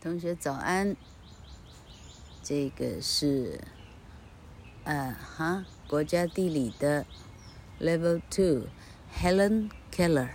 同学早安，这个是，呃哈，国家地理的 Level Two Helen Keller。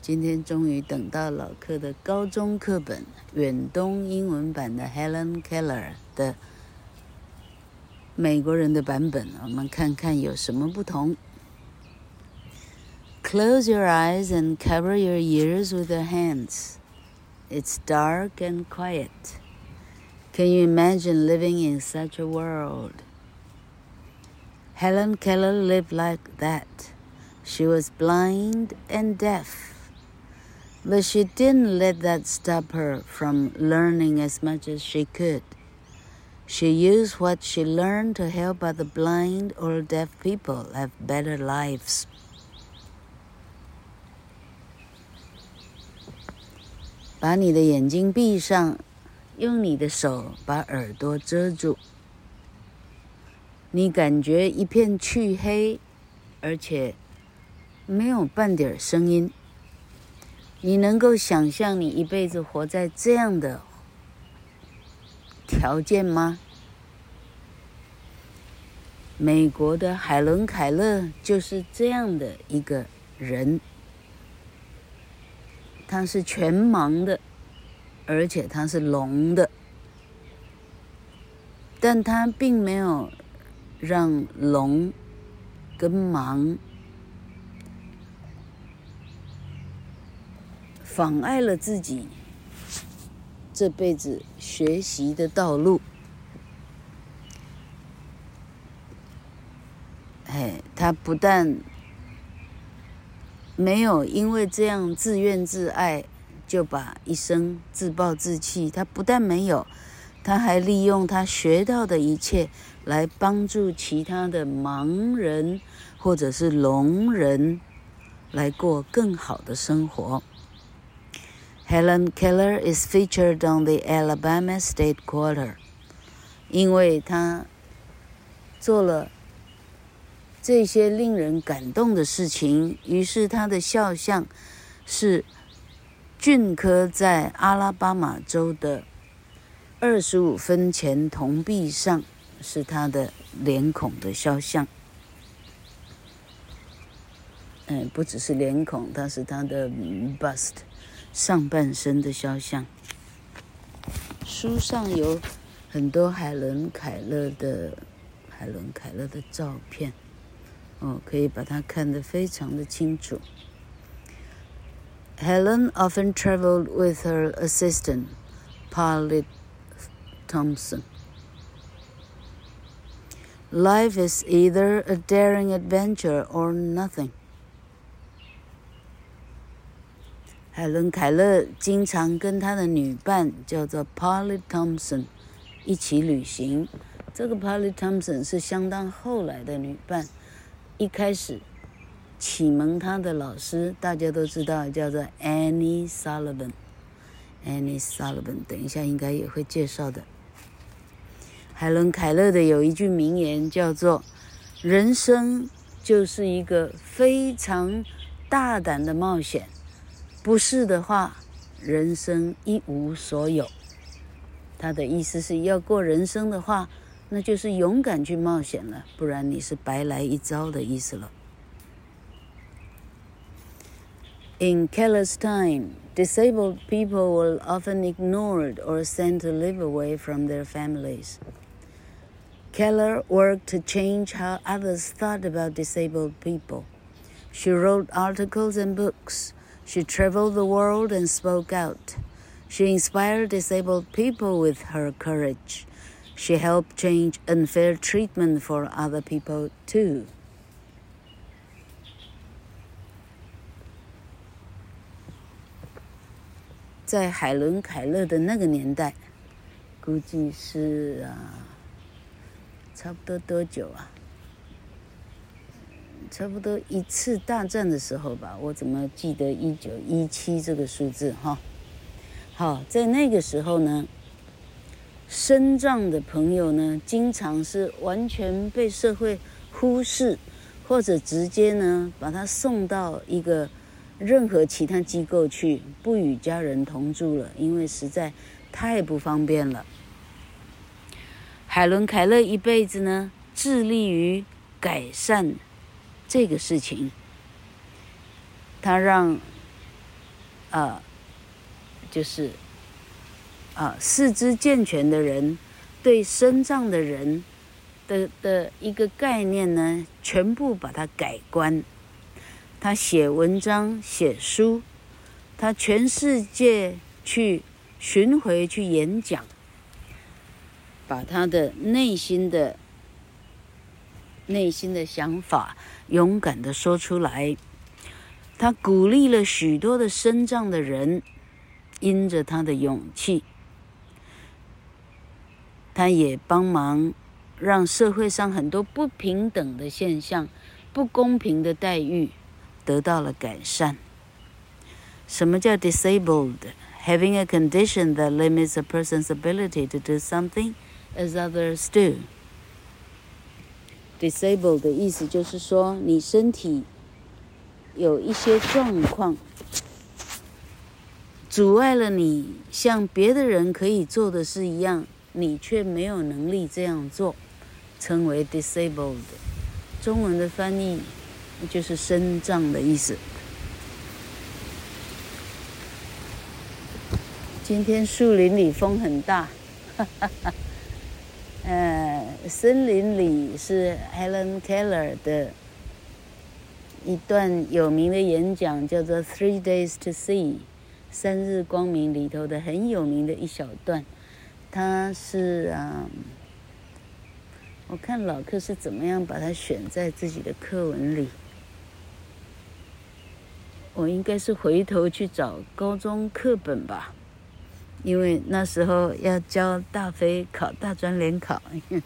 今天终于等到老课的高中课本远东英文版的 Helen Keller 的美国人的版本，我们看看有什么不同。Close your eyes and cover your ears with your hands. It's dark and quiet. Can you imagine living in such a world? Helen Keller lived like that. She was blind and deaf. But she didn't let that stop her from learning as much as she could. She used what she learned to help other blind or deaf people have better lives. 把你的眼睛闭上，用你的手把耳朵遮住。你感觉一片黢黑，而且没有半点声音。你能够想象你一辈子活在这样的条件吗？美国的海伦·凯勒就是这样的一个人。他是全盲的，而且他是聋的，但他并没有让聋跟盲妨碍了自己这辈子学习的道路。哎，他不但没有因为这样自怨自艾，就把一生自暴自弃。他不但没有，他还利用他学到的一切来帮助其他的盲人或者是聋人来过更好的生活。Helen Keller is featured on the Alabama State Quarter，因为他做了。这些令人感动的事情，于是他的肖像是俊科在阿拉巴马州的二十五分钱铜币上，是他的脸孔的肖像。嗯，不只是脸孔，它是他的 bust 上半身的肖像。书上有很多海伦·凯勒的海伦·凯勒的照片。哦，可以把它看得非常的清楚。Helen often traveled with her assistant, Polly Thompson. Life is either a daring adventure or nothing. 海伦·凯勒经常跟他的女伴叫做 Polly Thompson 一起旅行。这个 Polly Thompson 是相当后来的女伴。 一开始启蒙他的老师，大家都知道，叫做 Annie Sullivan。Annie Sullivan，等一下应该也会介绍的。海伦·凯勒的有一句名言叫做：“人生就是一个非常大胆的冒险，不是的话，人生一无所有。”他的意思是要过人生的话。那就是勇敢去冒险了，不然你是白来一遭的意思了。In Keller's time, disabled people were often ignored or sent to live away from their families. Keller worked to change how others thought about disabled people. She wrote articles and books. She traveled the world and spoke out. She inspired disabled people with her courage. She helped change unfair treatment for other people too. 在海伦·凯勒的那个年代，估计是啊，差不多多久啊？差不多一次大战的时候吧。我怎么记得一九一七这个数字哈？好，在那个时候呢。身障的朋友呢，经常是完全被社会忽视，或者直接呢把他送到一个任何其他机构去，不与家人同住了，因为实在太不方便了。海伦·凯勒一辈子呢，致力于改善这个事情。他让，呃，就是，啊、四肢健全的人对身障的人的的一个概念呢，全部把它改观。他写文章、写书，他全世界去巡回去演讲。把他的内心的内心的想法勇敢的说出来，他鼓励了许多的身障的人，因着他的勇气，他也帮忙让社会上很多不平等的现象、不公平的待遇得到了改善。什么叫 disabled？Having a condition that limits a person's ability to do something As others do. Disabled 的意思就是说，你身体有一些状况，阻碍了你像别的人可以做的事一样，你却没有能力这样做，称为 disabled。中文的翻译就是身障的意思。今天树林里风很大，哈哈哈。呃，森林里是 Helen Keller 的一段有名的演讲，叫做《Three Days to See》，三日光明里头的很有名的一小段。他是啊，我看老克是怎么样把它选在自己的课文里。我应该是回头去找高中课本吧。因为那时候要教大飞考大专联考，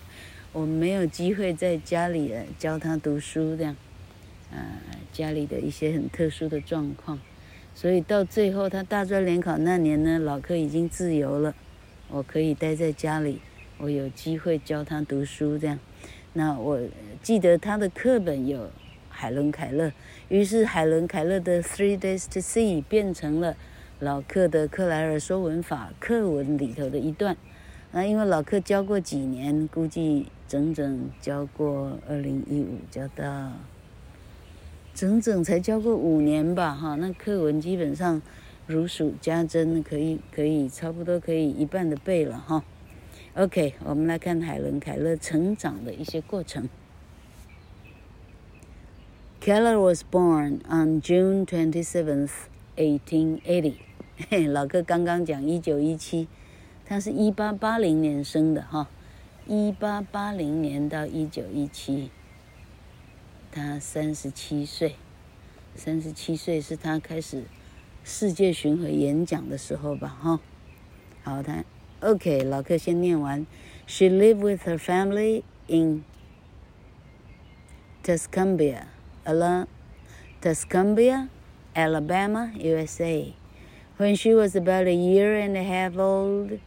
我没有机会在家里教他读书这样，啊，家里的一些很特殊的状况，所以到最后他大专联考那年呢，老柯已经自由了，我可以待在家里，我有机会教他读书这样。那我记得他的课本有海伦凯勒，于是海伦凯勒的《Three Days to See》变成了。老克的克莱尔说文法课文里头的一段，那因为老克教过几年，估计整整教过二零一五教到，整整才教过五年吧，哈，那课文基本上如数家珍，可以可以差不多可以一半的背了哈。OK，我们来看海伦凯勒成长的一些过程。Keller was born on June twenty seventh, eighteen eighty. 嘿，老哥刚刚讲一九一七，他是一八八零年生的哈，一八八零年到一九一七，他三十七岁，三十七岁是他开始世界巡回演讲的时候吧哈。好，他 OK，老哥先念完。She lived with her family in Tuscumbia, Ala, Tuscumbia, Alabama, USA. When she was about a year and a half old,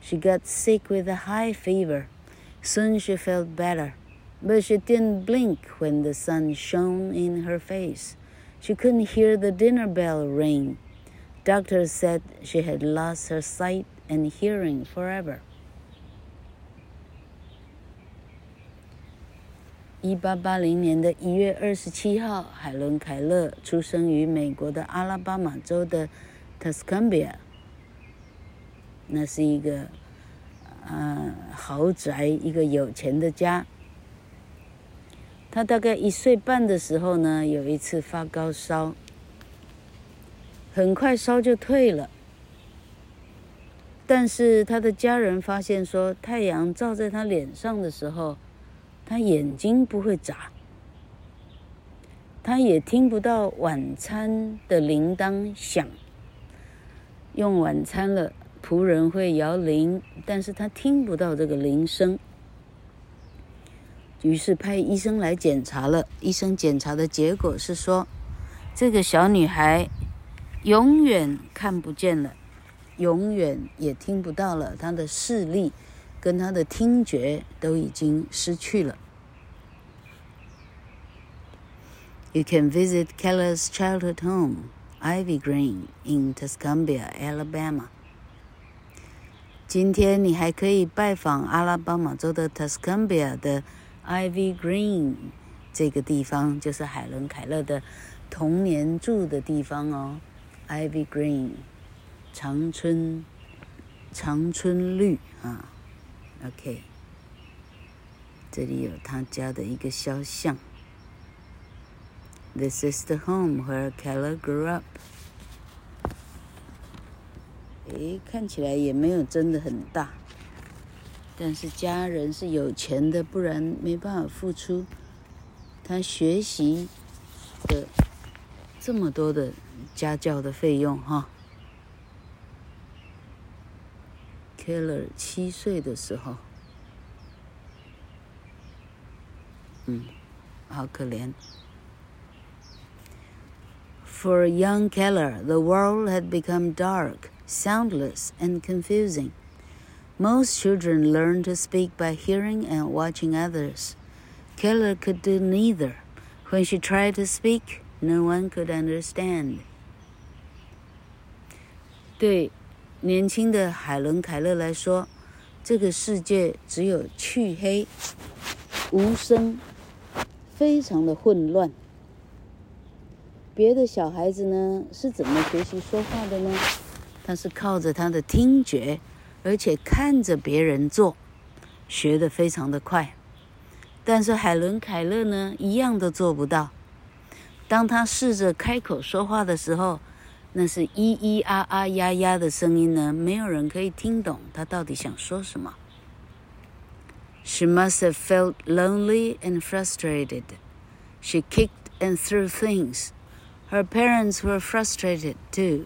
she got sick with a high fever. Soon she felt better, but she didn't blink when the sun shone in her face. She couldn't hear the dinner bell ring. Doctors said she had lost her sight and hearing forever. 一八八零年的一月二十七号，海伦·凯勒出生于美国的阿拉巴马州的。Tuscumbia，那是一个啊豪宅，一个有钱的家。 他大概一岁半的时候呢，有一次发高烧，很快烧就退了。但是他的家人发现说，太阳照在他脸上的时候，他眼睛不会眨，他也听不到晚餐的铃铛响。用晚餐了，仆人会摇铃，但是他听不到这个铃声。于是派医生来检查了，医生检查的结果是说，这个小女孩永远看不见了，永远也听不到了，她的视力跟她的听觉都已经失去了。You can visit Keller's childhood home. Ivy Green in Tuscumbia, Alabama. 今天你还可以拜访阿拉巴马州的 Tuscumbia 的 Ivy Green 这个地方，就是海伦·凯勒的童年住的地方哦。Ivy Green，长春，长春绿啊。OK，这里有他家的一个肖像。This is the home where Keller grew up. 诶，看起来也没有真的很大，但是家人是有钱的，不然没办法付出他学习的这么多的家教的费用哈。Keller 七岁的时候，嗯，好可怜。For young Keller, the world had become dark, soundless, and confusing. Most children learn to speak by hearing and watching others. Keller could do neither. When she tried to speak, no one could understand. 对年轻的海伦·凯勒来说，这个世界只有黢黑、无声，非常的混乱。别的小孩子呢，是怎么学习说话的呢？他是靠着他的听觉， 而且看着别人做，学得非常的快。但是海伦·凯勒呢，一样都做不到。当他试着开口说话的时候，那是咿咿啊啊呀呀的声音呢，没有人可以听懂他到底想说什么。She must have felt lonely and frustrated. She kicked and threw things. Her parents were frustrated too,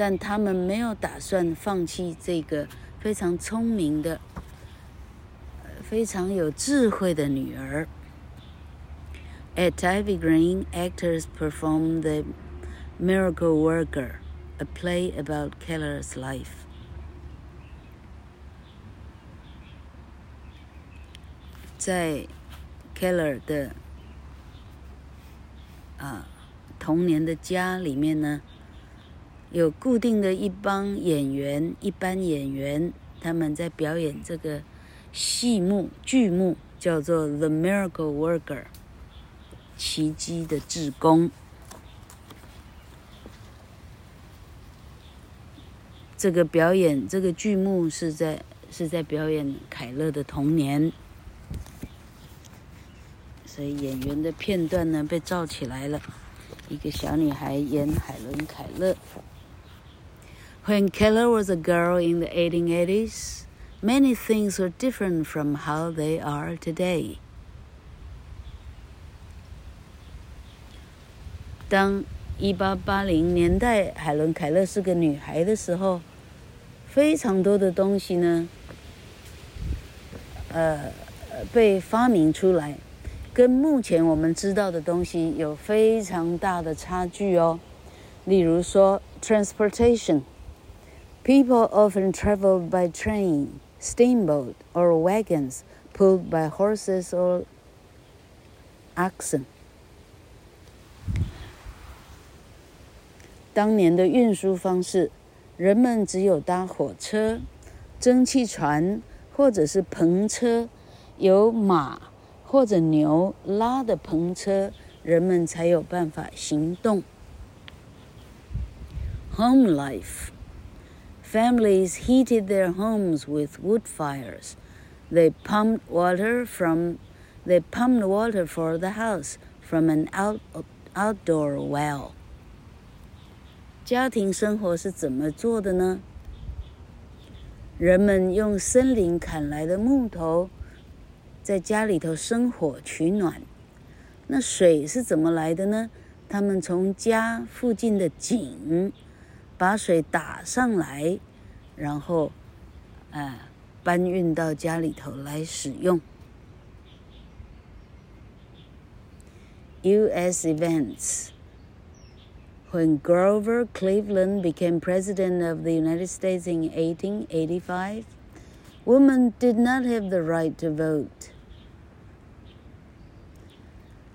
但他们没有打算放弃这个非常聪明的、非常有智慧的女儿。At Ivy Green, actors perform The Miracle Worker, a play about Keller's life. 在 Keller 的啊童年的家里面呢。有固定的一帮演员，一班演员，他们在表演这个戏目剧目，叫做《The Miracle Worker》，奇迹的志工。这个表演，这个剧目是在是在表演凯勒的童年，所以演员的片段呢被照起来了，一个小女孩演海伦·凯勒。When Keller was a girl in the 1880s, many things were different from how they are today. 当一八八零年代海伦·凯勒是个女孩的时候，非常多的东西呢，呃，被发明出来，跟目前我们知道的东西有非常大的差距哦。例如说，transportation。 People often traveled by train, steamboat, or wagons pulled by horses or oxen. 当年的运输方式，人们只有搭火车、蒸汽船或者是篷车，有马或者牛拉的篷车，人们才有办法行动。Home life. Families heated their homes with wood fires. They pumped water from they pumped water for the house from an out, outdoor well. 家庭生活是怎么做的呢？人们用森林砍来的木头，在家里头生火取暖。那水是怎么来的呢？他们从家附近的井。把水打上来，然后，呃，搬运到家里头来使用。U.S. events. When Grover Cleveland became president of the United States in 1885, women did not have the right to vote.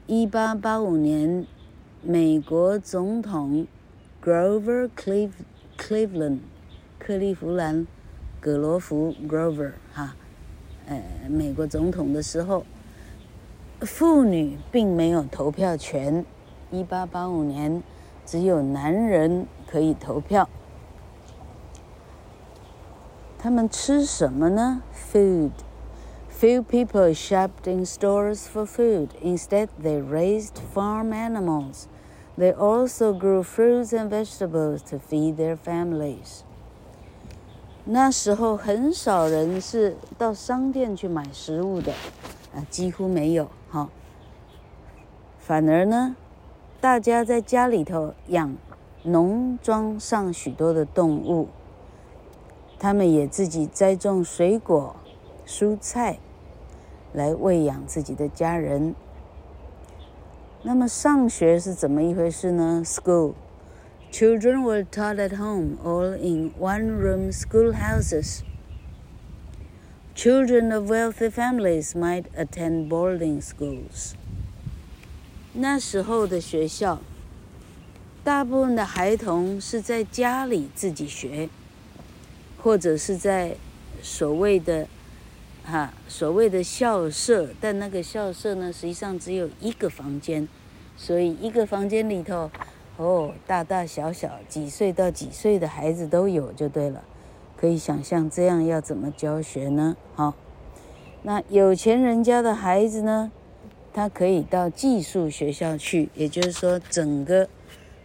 一八八五年，美国总统 Grover Cleve Cleveland 克利夫兰葛罗福 Grover 哈，呃，美国总统的时候。妇女并没有投票权。一八八五年，只有男人可以投票。他们吃什么呢？Food. Few people shopped in stores for food. Instead, they raised farm animals. They also grew fruits and vegetables to feed their families. 那时候很少人是到商店去买食物的，啊，几乎没有。哈，反而呢，大家在家里头养农庄上许多的动物，他们也自己栽种水果、蔬菜，来喂养自己的家人。那么上学是怎么一回事呢？School, children were taught at home, all in one-room schoolhouses. Children of wealthy families might attend boarding schools. 那时候的学校，大部分的孩童是在家里自己学，或者是在所谓的 哈所谓的校舍，但那个校舍呢，实际上只有一个房间，所以一个房间里头，哦，大大小小几岁到几岁的孩子都有，就对了。可以想象这样要怎么教学呢？好，那有钱人家的孩子呢，他可以到寄宿学校去，也就是说，整个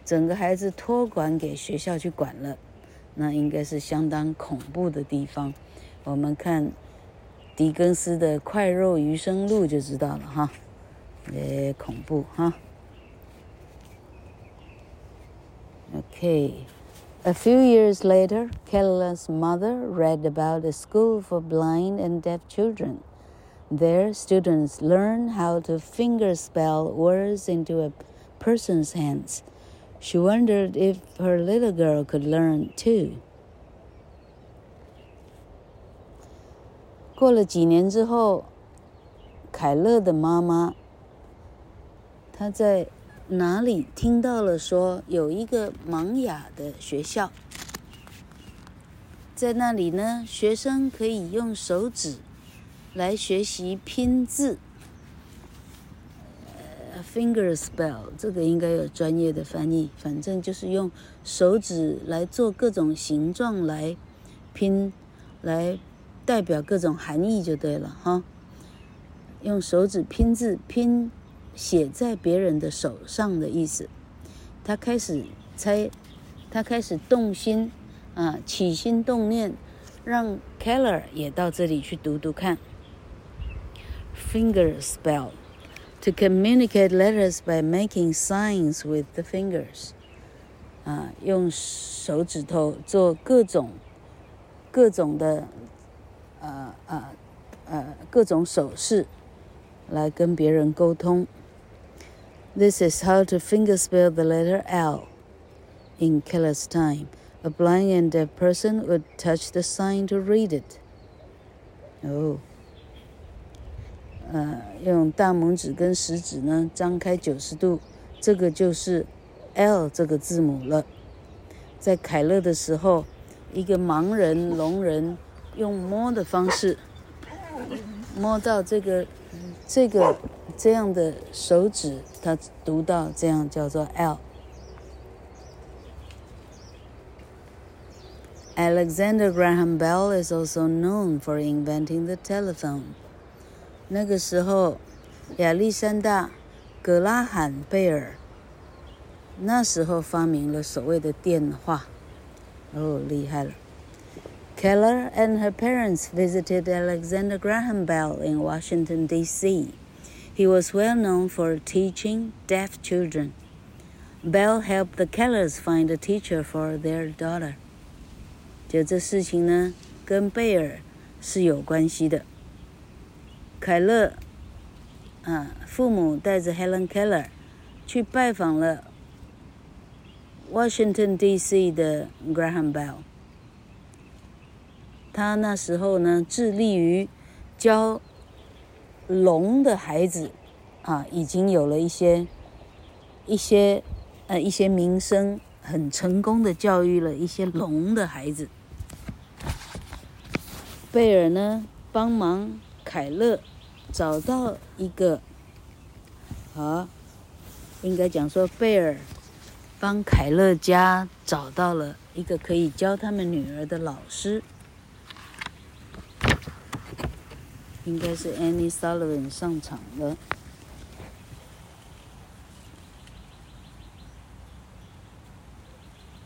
整个孩子托管给学校去管了，那应该是相当恐怖的地方。我们看狄更斯的《块肉余生录》就知道了哈，诶，恐怖哈。OK。A few years later, Keller's mother read about a school for blind and deaf children. There, students learn how to fingerspell words into a person's hands. She wondered if her little girl could learn too. 过了几年之后，凯勒的妈妈，她在。哪里听到了说有一个盲哑的学校，在那里呢，学生可以用手指来学习拼字。，finger spell 这个应该有专业的翻译，反正就是用手指来做各种形状来拼，来代表各种含义就对了哈。用手指拼字拼。写在别人的手上的意思，他开始猜，他开始动心，啊，起心动念，让 Keller 也到这里去读读看。Finger spell to communicate letters by making signs with the fingers，啊，用手指头做各种各种的，呃呃呃各种手势，来跟别人沟通。This is how to fingerspell the letter L. In Keller's time, a blind and deaf person would touch the sign to read it. Oh. 呃，用大拇指跟食指呢张开九十度，这个就是 L 这个字母了。在凯勒的时候，一个盲人聋人用摸的方式摸到这个这个。这样的手指，他读到这样叫做 L。Alexander Graham Bell is also known for inventing the telephone。那个时候，亚历山大·格拉罕贝尔那时候发明了所谓的电话。哦，厉害了 ！Keller and her parents visited Alexander Graham Bell in Washington, D.C. He was well known for teaching deaf children. Belle helped the Kellers find a teacher for their daughter。就这事情呢，跟贝尔是有关系的。凯勒，啊，父母带着 Helen Keller 去拜访了 Washington D.C. 的 Graham Bell。 他那时候呢，致力于教聋的孩子，啊，已经有了一些一些。呃，一些名声很成功的教育了一些聋的孩子。贝尔呢，帮忙凯勒找到一个，啊，应该讲说贝尔帮凯勒家找到了一个可以教他们女儿的老师，应该是 Annie Sullivan 上场了。